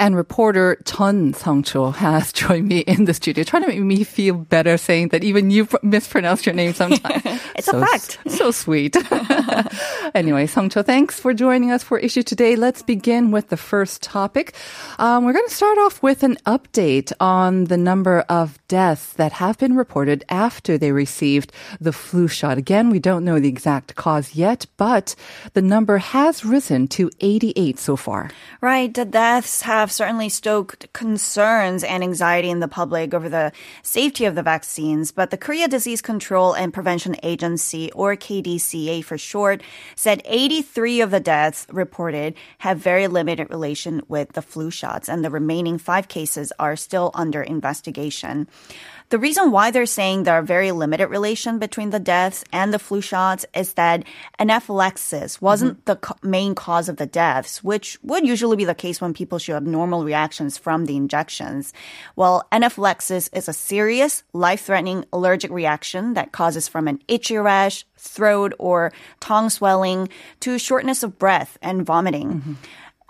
And reporter Chun Songcho has joined me in the studio, trying to make me feel better, saying that even you mispronounce your name sometimes. It's a fact. So sweet. anyway, Songcho, thanks for joining us for issue today. Let's begin with the first topic. Um, we're going to start off with an update on the number of deaths that have been reported after they received the flu shot. Again, we don't know the exact cause yet, but the number has risen to 88 so far. Right. The deaths have certainly stoked concerns and anxiety in the public over the safety of the vaccines. But the Korea Disease Control and Prevention Agency, or KDCA for short, said 83 of the deaths reported have very limited relation with the flu shots, and the remaining five cases are still under investigation. The reason why they're saying there are very limited relation between the deaths and the flu shots is that anaphylaxis wasn't the co- main cause of the deaths, which would usually be the case when people show abnormal reactions from the injections. Well, anaphylaxis is a serious, life-threatening allergic reaction that causes from an itchy rash, throat, or tongue swelling to shortness of breath and vomiting.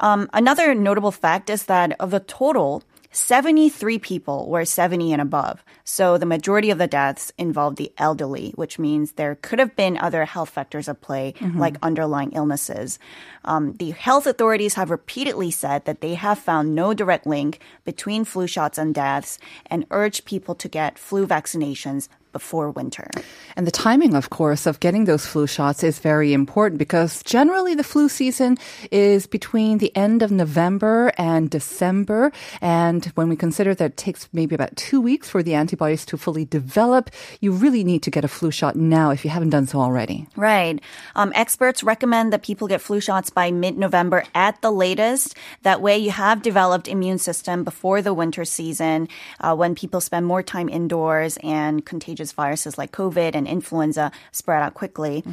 Um, another notable fact is that of the total, 73 people were 70 and above. So the majority of the deaths involved the elderly, which means there could have been other health factors at play, like underlying illnesses. Um, the health authorities have repeatedly said that they have found no direct link between flu shots and deaths and urged people to get flu vaccinations before winter. And the timing, of course, of getting those flu shots is very important because generally the flu season is between the end of November and December. And when we consider that it takes maybe about two weeks for the antibodies to fully develop, you really need to get a flu shot now if you haven't done so already. Right. Um, experts recommend that people get flu shots by mid-November at the latest. That way you have developed immune system before the winter season uh, when people spend more time indoors and contagious viruses like COVID and influenza spread out quickly.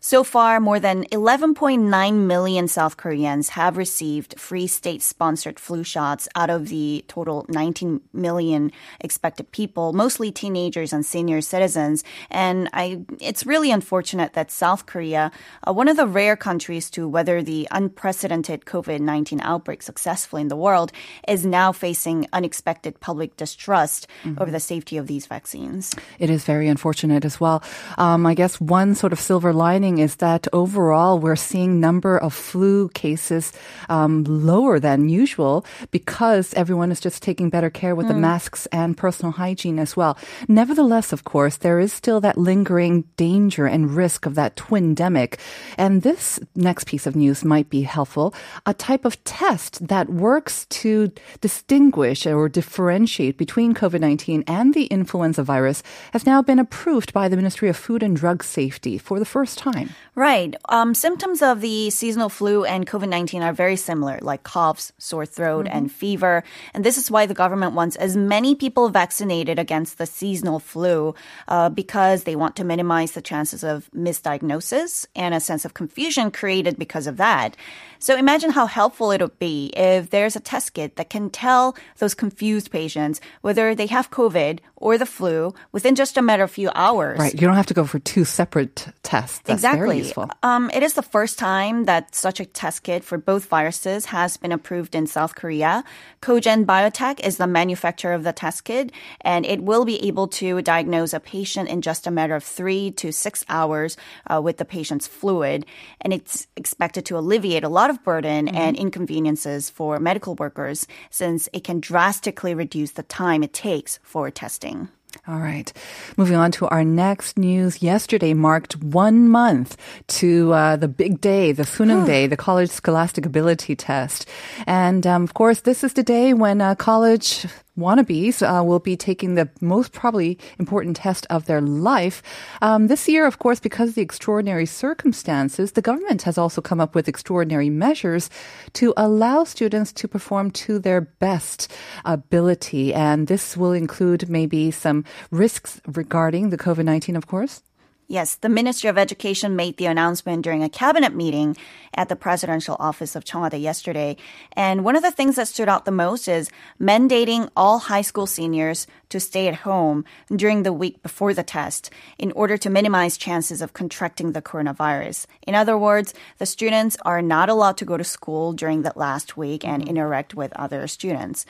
So far, more than 11.9 million South Koreans have received free state-sponsored flu shots out of the total 19 million expected people, mostly teenagers and senior citizens. And I, it's really unfortunate that South Korea, uh, one of the rare countries to weather the unprecedented COVID-19 outbreak successfully in the world, is now facing unexpected public distrust over the safety of these vaccines. It is very unfortunate as well. Um, I guess one sort of silver lining is that overall we're seeing number of flu cases um, lower than usual because everyone is just taking better care with the masks and personal hygiene as well. Nevertheless, of course, there is still that lingering danger and risk of that twindemic. And this next piece of news might be helpful. A type of test that works to distinguish or differentiate between COVID-19 and the influenza virus has now been approved by the Ministry of Food and Drug Safety for the first time. Right. Um, symptoms of the seasonal flu and COVID 19 are very similar, like coughs, sore throat, and fever. And this is why the government wants as many people vaccinated against the seasonal flu uh, because they want to minimize the chances of misdiagnosis and a sense of confusion created because of that. So imagine how helpful it would be if there's a test kit that can tell those confused patients whether they have COVID or the flu within just a matter of few hours. Right. You don't have to go for two separate tests. That's exactly. very useful. Um, it is the first time that such a test kit for both viruses has been approved in South Korea. Kogene Biotech is the manufacturer of the test kit, and it will be able to diagnose a patient in just a matter of three to six hours uh, with the patient's fluid. And it's expected to alleviate a lot of burden and inconveniences for medical workers since it can drastically reduce the time it takes for testing. All right. Moving on to our next news. Yesterday marked one month to uh, the big day, the Suneung Day, the college scholastic ability test. And um, of course, this is the day when uh, college wannabes uh, will be taking the most probably important test of their life. Um, this year, of course, because of the extraordinary circumstances, the government has also come up with extraordinary measures to allow students to perform to their best ability. And this will include maybe some risks regarding the COVID 19, of course. Yes, the Ministry of Education made the announcement during a cabinet meeting at the presidential office of Cheongwadae yesterday. And one of the things that stood out the most is mandating all high school seniors to stay at home during the week before the test in order to minimize chances of contracting the coronavirus. In other words, the students are not allowed to go to school during that last week and mm-hmm. interact with other students.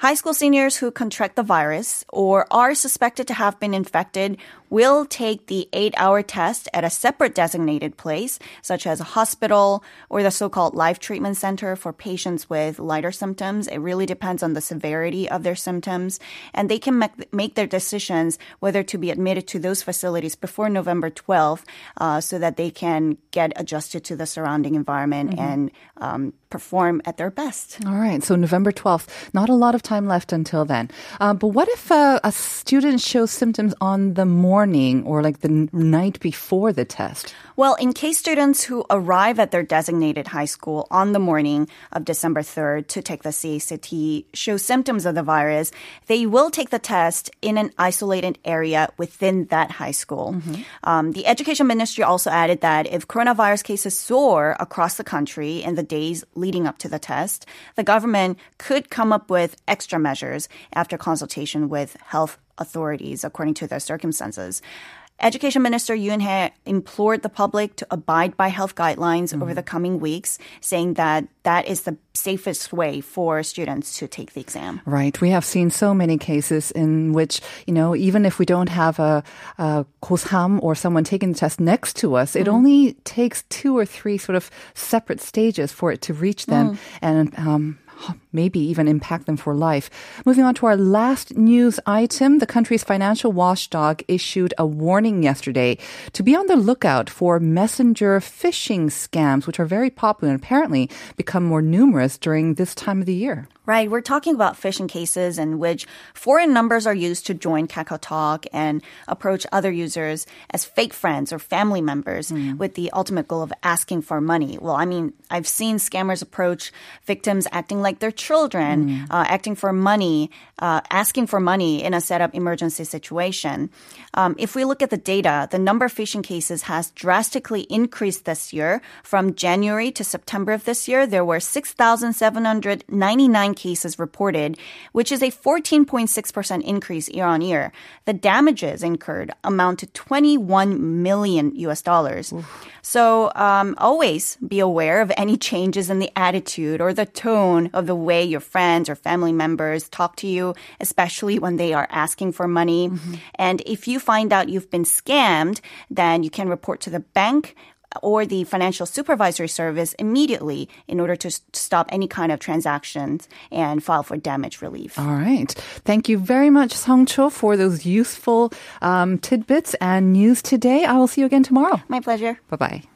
High school seniors who contract the virus or are suspected to have been infected will take the eight hour test at a separate designated place, such as a hospital or the so called life treatment center for patients with lighter symptoms. It really depends on the severity of their symptoms. And they can make their decisions whether to be admitted to those facilities before November 12th uh, so that they can get adjusted to the surrounding environment mm-hmm. and um, perform at their best. All right. So November 12th, not a lot of time left until then. Uh, but what if uh, a student shows symptoms on the morning? Morning or like the night before the test? Well, in case students who arrive at their designated high school on the morning of December 3rd to take the CSAT show symptoms of the virus, they will take the test in an isolated area within that high school. Mm-hmm. Um, the Education Ministry also added that if coronavirus cases soar across the country in the days leading up to the test, the government could come up with extra measures after consultation with health authorities according to their circumstances. Education Minister Yoo Eun-hae implored the public to abide by health guidelines mm-hmm. over the coming weeks, saying that that is the safest way for students to take the exam. Right. We have seen so many cases in which, you know, even if we don't have a, a or someone taking the test next to us, mm-hmm. it only takes two or three sort of separate stages for it to reach them. Mm. And um, maybe even impact them for life. Moving on to our last news item, the country's financial watchdog issued a warning yesterday to be on the lookout for messenger phishing scams, which are very popular and apparently become more numerous during this time of the year. Right. We're talking about phishing cases in which foreign numbers are used to join KakaoTalk and approach other users as fake friends or family members mm. with the ultimate goal of asking for money. Well, I mean, I've seen scammers approach victims acting like they're children, mm. uh, acting for money, uh, asking for money in a setup emergency situation. Um, if we look at the data, the number of phishing cases has drastically increased this year. From January to September of this year, there were 6,799 cases reported, which is a 14.6% increase year on year. The damages incurred amount to 21 million US dollars. So um, always be aware of any changes in the attitude or the tone of the way your friends or family members talk to you, especially when they are asking for money. Mm-hmm. And if you find out you've been scammed, then you can report to the bank or the financial supervisory service immediately in order to stop any kind of transactions and file for damage relief. All right. Thank you very much, Song Cho, for those useful um, tidbits and news today. I will see you again tomorrow. My pleasure. Bye bye.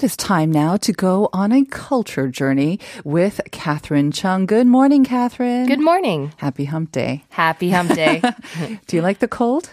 It is time now to go on a culture journey with Catherine Chung. Good morning, Catherine. Good morning. Happy hump day. Happy hump day. Do you like the cold?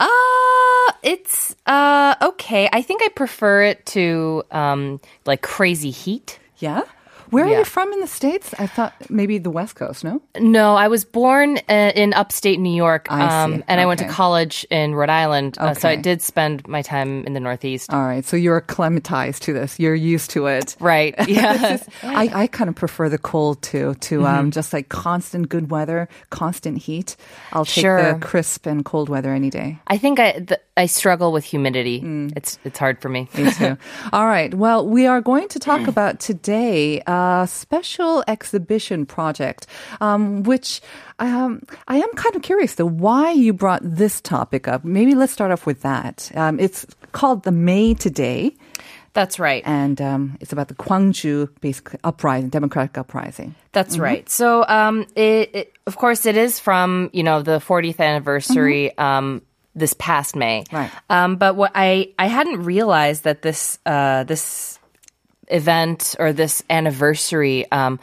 Uh, it's uh okay. I think I prefer it to um like crazy heat. Yeah? Where yeah. are you from in the States? I thought maybe the West Coast, no? No, I was born uh, in upstate New York. I um, and okay. I went to college in Rhode Island. Okay. Uh, so I did spend my time in the Northeast. All right. So you're acclimatized to this. You're used to it. Right. Yeah. I, I kind of prefer the cold too, to um, mm-hmm. just like constant good weather, constant heat. I'll take sure. the crisp and cold weather any day. I think I, the, I struggle with humidity. Mm. It's it's hard for me. Me too. All right. Well, we are going to talk about today a special exhibition project, um, which um, I am kind of curious though why you brought this topic up. Maybe let's start off with that. Um, it's called the May Today. That's right. And um, it's about the Gwangju basically uprising, democratic uprising. That's mm-hmm. right. So, um, it, it, of course, it is from you know the 40th anniversary. Mm-hmm. Um, this past May, right? Um, but what I I hadn't realized that this uh, this event or this anniversary um,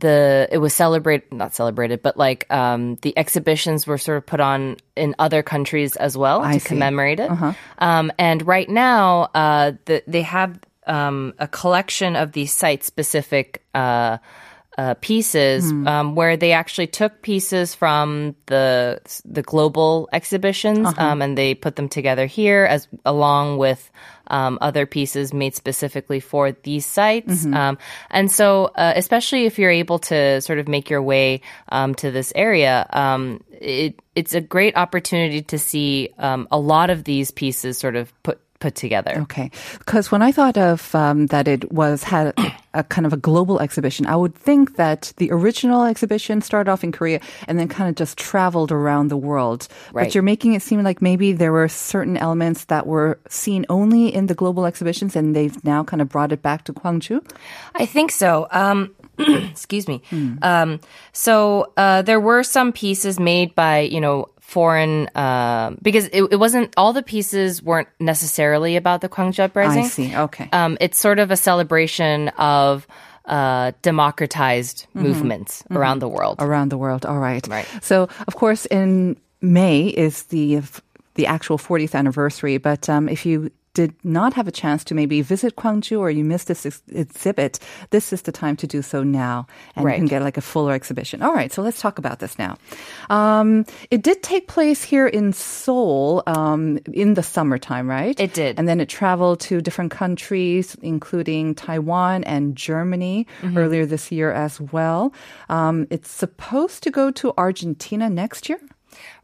the it was celebrated not celebrated but like um, the exhibitions were sort of put on in other countries as well I to see. commemorate it uh-huh. um, and right now uh, the, they have um, a collection of these site specific uh, uh, pieces mm. um, where they actually took pieces from the the global exhibitions uh-huh. um, and they put them together here as along with um, other pieces made specifically for these sites. Mm-hmm. Um, and so, uh, especially if you're able to sort of make your way um, to this area, um, it, it's a great opportunity to see a lot of these pieces sort of put put together. Okay, because when I thought of um, that it was had a kind of a global exhibition, I would think that the original exhibition started off in Korea and then kind of just traveled around the world. Right. But you're making it seem like maybe there were certain elements that were seen only in the global exhibitions, and they've now kind of brought it back to Gwangju. I think so. Um, excuse me. Hmm. Um, so uh, there were some pieces made by you know foreign uh, because it, it, wasn't all the pieces weren't necessarily about the Gwangju uprising. I see. Okay. Um, it's sort of a celebration of uh, democratized mm-hmm. movements mm-hmm. around the world. Around the world. All right. Right. So, of course, in May is the the actual 40th anniversary. But um, if you did not have a chance to maybe visit Gwangju or you missed this ex- exhibit, this is the time to do so now. And right. you can get like a fuller exhibition. All right, so let's talk about this now. Um, it did take place here in Seoul um, in the summertime, right? It did. And then it traveled to different countries, including Taiwan and Germany mm-hmm. earlier this year as well. Um, it's supposed to go to Argentina next year?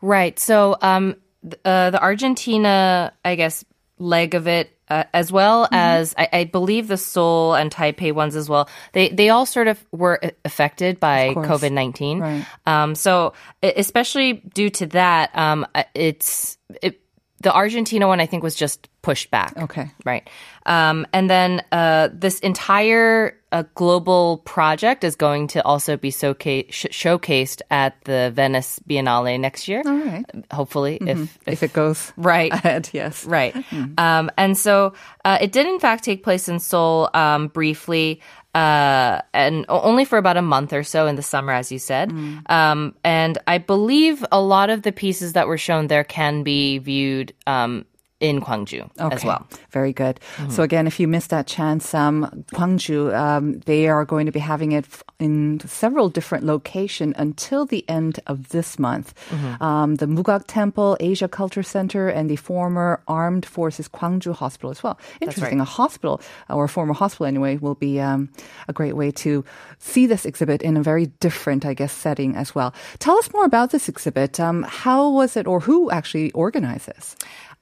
Right. So, um, uh, the Argentina, I guess, leg of it uh, as well mm-hmm. as I, I, believe the Seoul and Taipei ones as well. They they all sort of were affected by COVID nineteen. Right. Um, so especially due to that, um, uh, it's it, the Argentina one I think was just pushed back. Okay. Right. Um, and then uh, this entire uh, global project is going to also be showcase- showcased at the Venice Biennale next year. All right. Hopefully, mm-hmm. if, if, if it goes right ahead, yes. Right. Mm-hmm. Um, and so uh, it did in fact take place in Seoul um, briefly. Uh, and only for about a month or so in the summer, as you said. Mm. Um, and I believe a lot of the pieces that were shown there can be viewed um, in Gwangju okay. as well. Very good. Mm-hmm. So again, if you missed that chance, um, Gwangju, um, they are going to be having it in several different locations until the end of this month. Mm-hmm. Um, the Mugak Temple, Asia Culture Center, and the former Armed Forces Gwangju Hospital as well. Interesting. Right. A hospital, or a former hospital anyway, will be um, a great way to see this exhibit in a very different, I guess, setting as well. Tell us more about this exhibit. Um, how was it, or who actually organized this?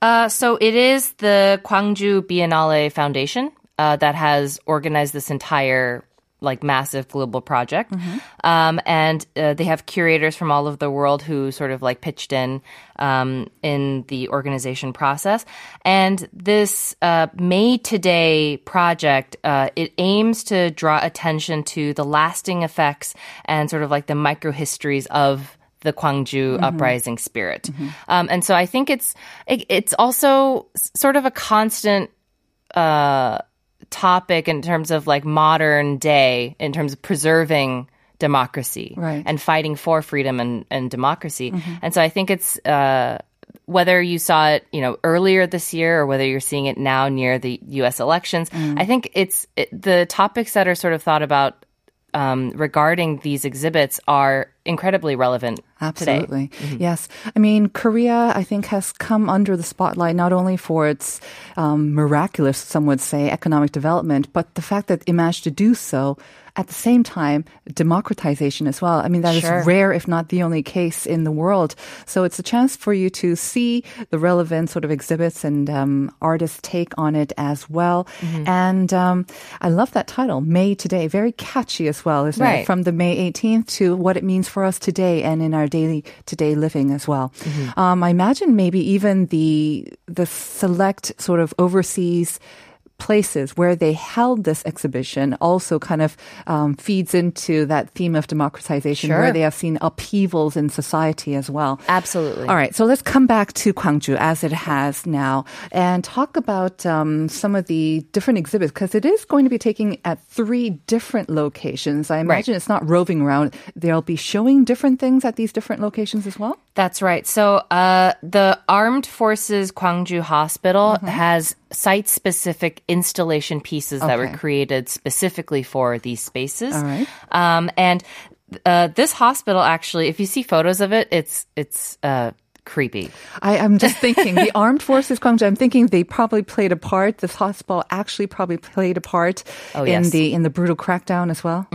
Uh, so it is the Gwangju Biennale Foundation uh, that has organized this entire like massive global project. Mm-hmm. Um, and uh, they have curators from all over the world who sort of like pitched in um, in the organization process. And this uh, May Today project, uh, it aims to draw attention to the lasting effects and sort of like the micro histories of the Gwangju mm-hmm. uprising spirit. Mm-hmm. Um, and so I think it's it, it's also sort of a constant uh, topic in terms of like modern day in terms of preserving democracy right. and fighting for freedom and, and democracy. Mm-hmm. And so I think it's uh, whether you saw it, you know, earlier this year or whether you're seeing it now near the U.S. elections, mm. I think it's it, the topics that are sort of thought about um, regarding these exhibits are incredibly relevant Absolutely. Mm-hmm. Yes. I mean, Korea, I think, has come under the spotlight not only for its um, miraculous, some would say, economic development, but the fact that it managed to do so at the same time, democratization as well. I mean, that is Sure. rare, if not the only case in the world. So it's a chance for you to see the relevant sort of exhibits and um, artists' take on it as well. Mm-hmm. And um, I love that title, May Today. Very catchy as well, isn't Right. it? From the May 18th to what it means for us today and in our daily today living as well. Mm-hmm. Um, I imagine maybe even the the select sort of overseas places where they held this exhibition also kind of um, feeds into that theme of democratization Sure. where they have seen upheavals in society as well. Absolutely. All right, so let's come back to Gwangju as it has now and talk about um, some of the different exhibits because it is going to be taking at three different locations. I imagine it's not roving around. They'll be showing different things at these different locations as well. That's right. So uh, the Armed Forces Gwangju Hospital has site-specific installation pieces that were created specifically for these spaces. Right. Um, and uh, this hospital, actually, if you see photos of it, it's it's uh, creepy. I, I'm just thinking the armed forces, Gwangju. I'm thinking they probably played a part. This hospital actually probably played a part Oh, in yes. the in the brutal crackdown as well.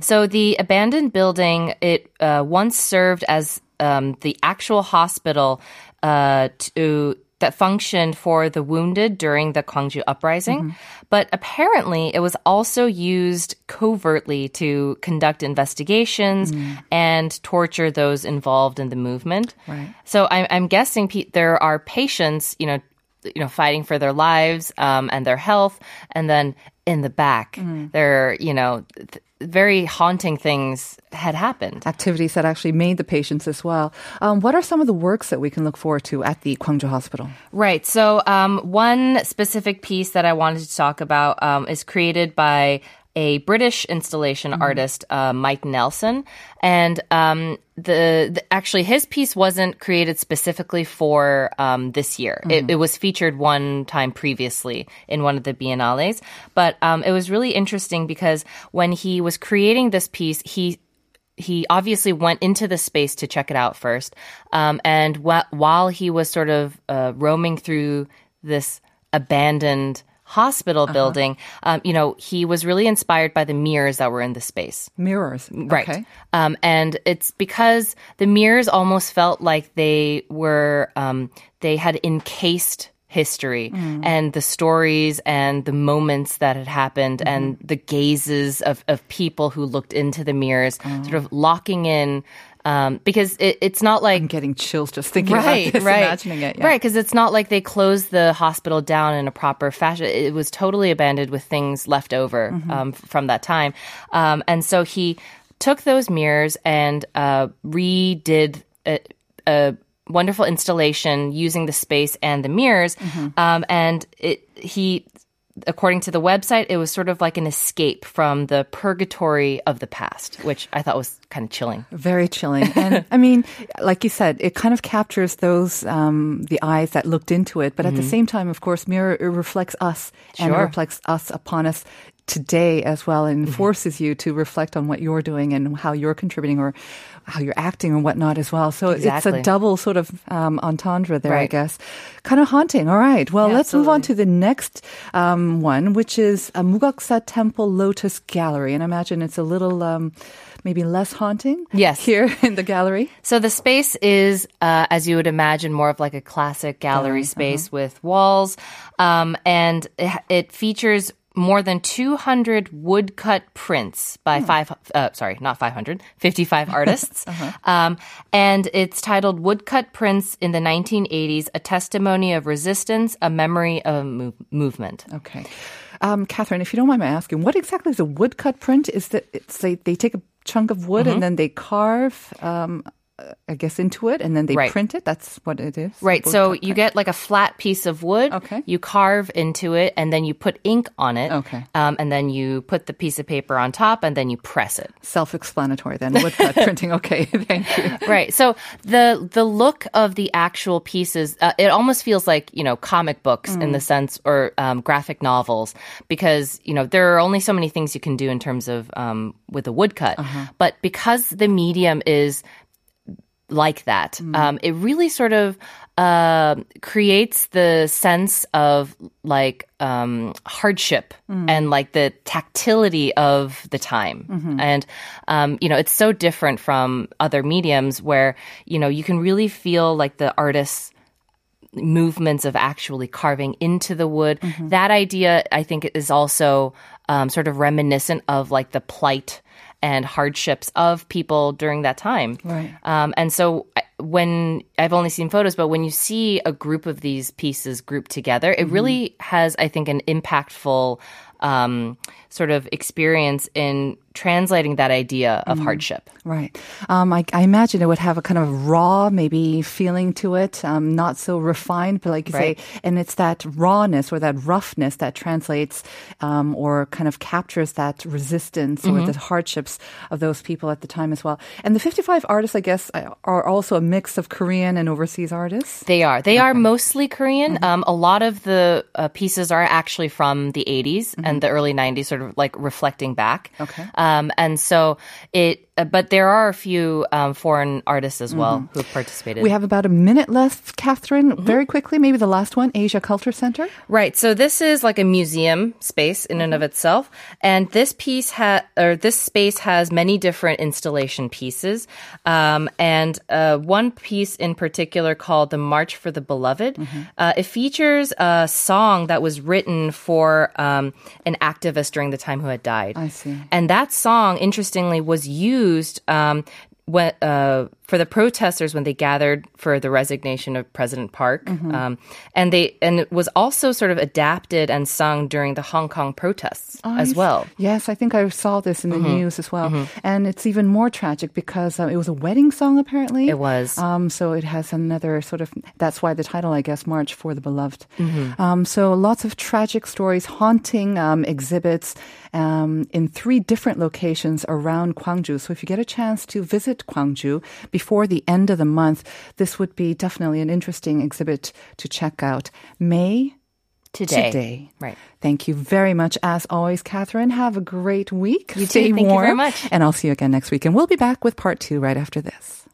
So the abandoned building, it uh, once served as um, the actual hospital uh, to that functioned for the wounded during the Gwangju uprising, but apparently it was also used covertly to conduct investigations and torture those involved in the movement. Right. So I'm, I'm guessing pe- there are patients, you know, you know, fighting for their lives um, and their health, and then in the back, there, you know, th- very haunting things had happened. Activities that actually made the patients as well. Um, what are some of the works that we can look forward to at the Gwangju Hospital? Right. So, um, one specific piece that I wanted to talk about um, is created by a British installation artist, uh, Mike Nelson, and um, the, the actually his piece wasn't created specifically for um, this year. It, it was featured one time previously in one of the biennales, but um, it was really interesting because when he was creating this piece, he he obviously went into the space to check it out first. Um, and wh- while he was sort of uh, roaming through this abandoned hospital building, um, you know, he was really inspired by the mirrors that were in the space. Mirrors. Right. Okay. Um, and it's because the mirrors almost felt like they were, um, they had encased history and the stories and the moments that had happened and the gazes of, of people who looked into the mirrors, sort of locking in. Um, because it, it's not like I'm getting chills just thinking right, about this, right, imagining it. Yeah. Right, because it's not like they closed the hospital down in a proper fashion. It was totally abandoned with things left over Mm-hmm. um, from that time. Um, and so he took those mirrors and uh, redid a, a wonderful installation using the space and the mirrors. Mm-hmm. Um, and it he according to the website, it was sort of like an escape from the purgatory of the past, which I thought was kind of chilling. Very chilling. And I mean, like you said, it kind of captures those, um, the eyes that looked into it. But at the same time, of course, mirror, it reflects us and reflects us upon us today as well and forces you to reflect on what you're doing and how you're contributing or how you're acting and whatnot as well. So it's a double sort of um, entendre there, I guess. Kind of haunting. All right. Well, Yeah, let's move on to the next um, one, which is a Mugaksa Temple Lotus Gallery. And I imagine it's a little um, maybe less haunting Yes. here in the gallery. So the space is, uh, as you would imagine, more of like a classic gallery space with walls, um, and it, it features more than 200 woodcut prints by five, uh, sorry, not 500, 55 artists. um, and it's titled Woodcut Prints in the 1980s, a testimony of resistance, a memory of a mov- movement. Okay. Um, Catherine, if you don't mind my asking, what exactly is a woodcut print? Is that it's they, they take a chunk of wood Mm-hmm. and then they carve, um, I guess, into it and then they Right. print it? That's what it is? Right. So you get like a flat piece of wood. Okay. You carve into it and then you put ink on it. Okay. Um, and then you put the piece of paper on top and then you press it. self-explanatory then. Woodcut printing. Okay. Thank you. Right. So the the look of the actual pieces, uh, it almost feels like you know comic books in the sense or um, graphic novels because you know there are only so many things you can do in terms of um, with a woodcut. But because the medium is like that. Um, it really sort of uh, creates the sense of like um, hardship and like the tactility of the time. And, um, you know, it's so different from other mediums where, you know, you can really feel like the artist's movements of actually carving into the wood. That idea, I think, is also um, sort of reminiscent of like the plight and hardships of people during that time. Right. Um, and so when I've only seen photos, but when you see a group of these pieces grouped together, it really has, I think, an impactful um, sort of experience in translating that idea of hardship. Right. Um, I, I imagine it would have a kind of raw, maybe feeling to it, um, not so refined, but like you Right. say, and it's that rawness or that roughness that translates um, or kind of captures that resistance or the hardships of those people at the time as well. And the 55 artists, I guess, are also a mix of Korean and overseas artists. They are. They are mostly Korean. Um, a lot of the uh, pieces are actually from the 80s and the early 90s, sort of like reflecting back. Okay. Um, and so it, but there are a few um, foreign artists as well who have participated. We have about a minute left, Catherine. Very quickly, maybe the last one, Asia Culture Center. Right. So this is like a museum space in and of itself, and this piece ha- or this space has many different installation pieces, um, and uh, one piece in particular called "The March for the Beloved." Uh, it features a song that was written for um, an activist during the time who had died. I see. And that song, interestingly, was used um, when, uh, for the protesters when they gathered for the resignation of President Park, Mm-hmm. um, and they and it was also sort of adapted and sung during the Hong Kong protests as well. Yes, I think I saw this in the news as well. And it's even more tragic because uh, it was a wedding song, apparently. It was. Um, so it has another sort of, that's why the title, I guess, March for the Beloved. Um, so lots of tragic stories, haunting um, exhibits um, in three different locations around Gwangju. So if you get a chance to visit Gwangju before the end of the month, this would be definitely an interesting exhibit to check out. May Today. today. Right. Thank you very much. As always, Catherine, have a great week. You too. Stay Thank you warm. very much. And I'll see you again next week. And we'll be back with part two right after this.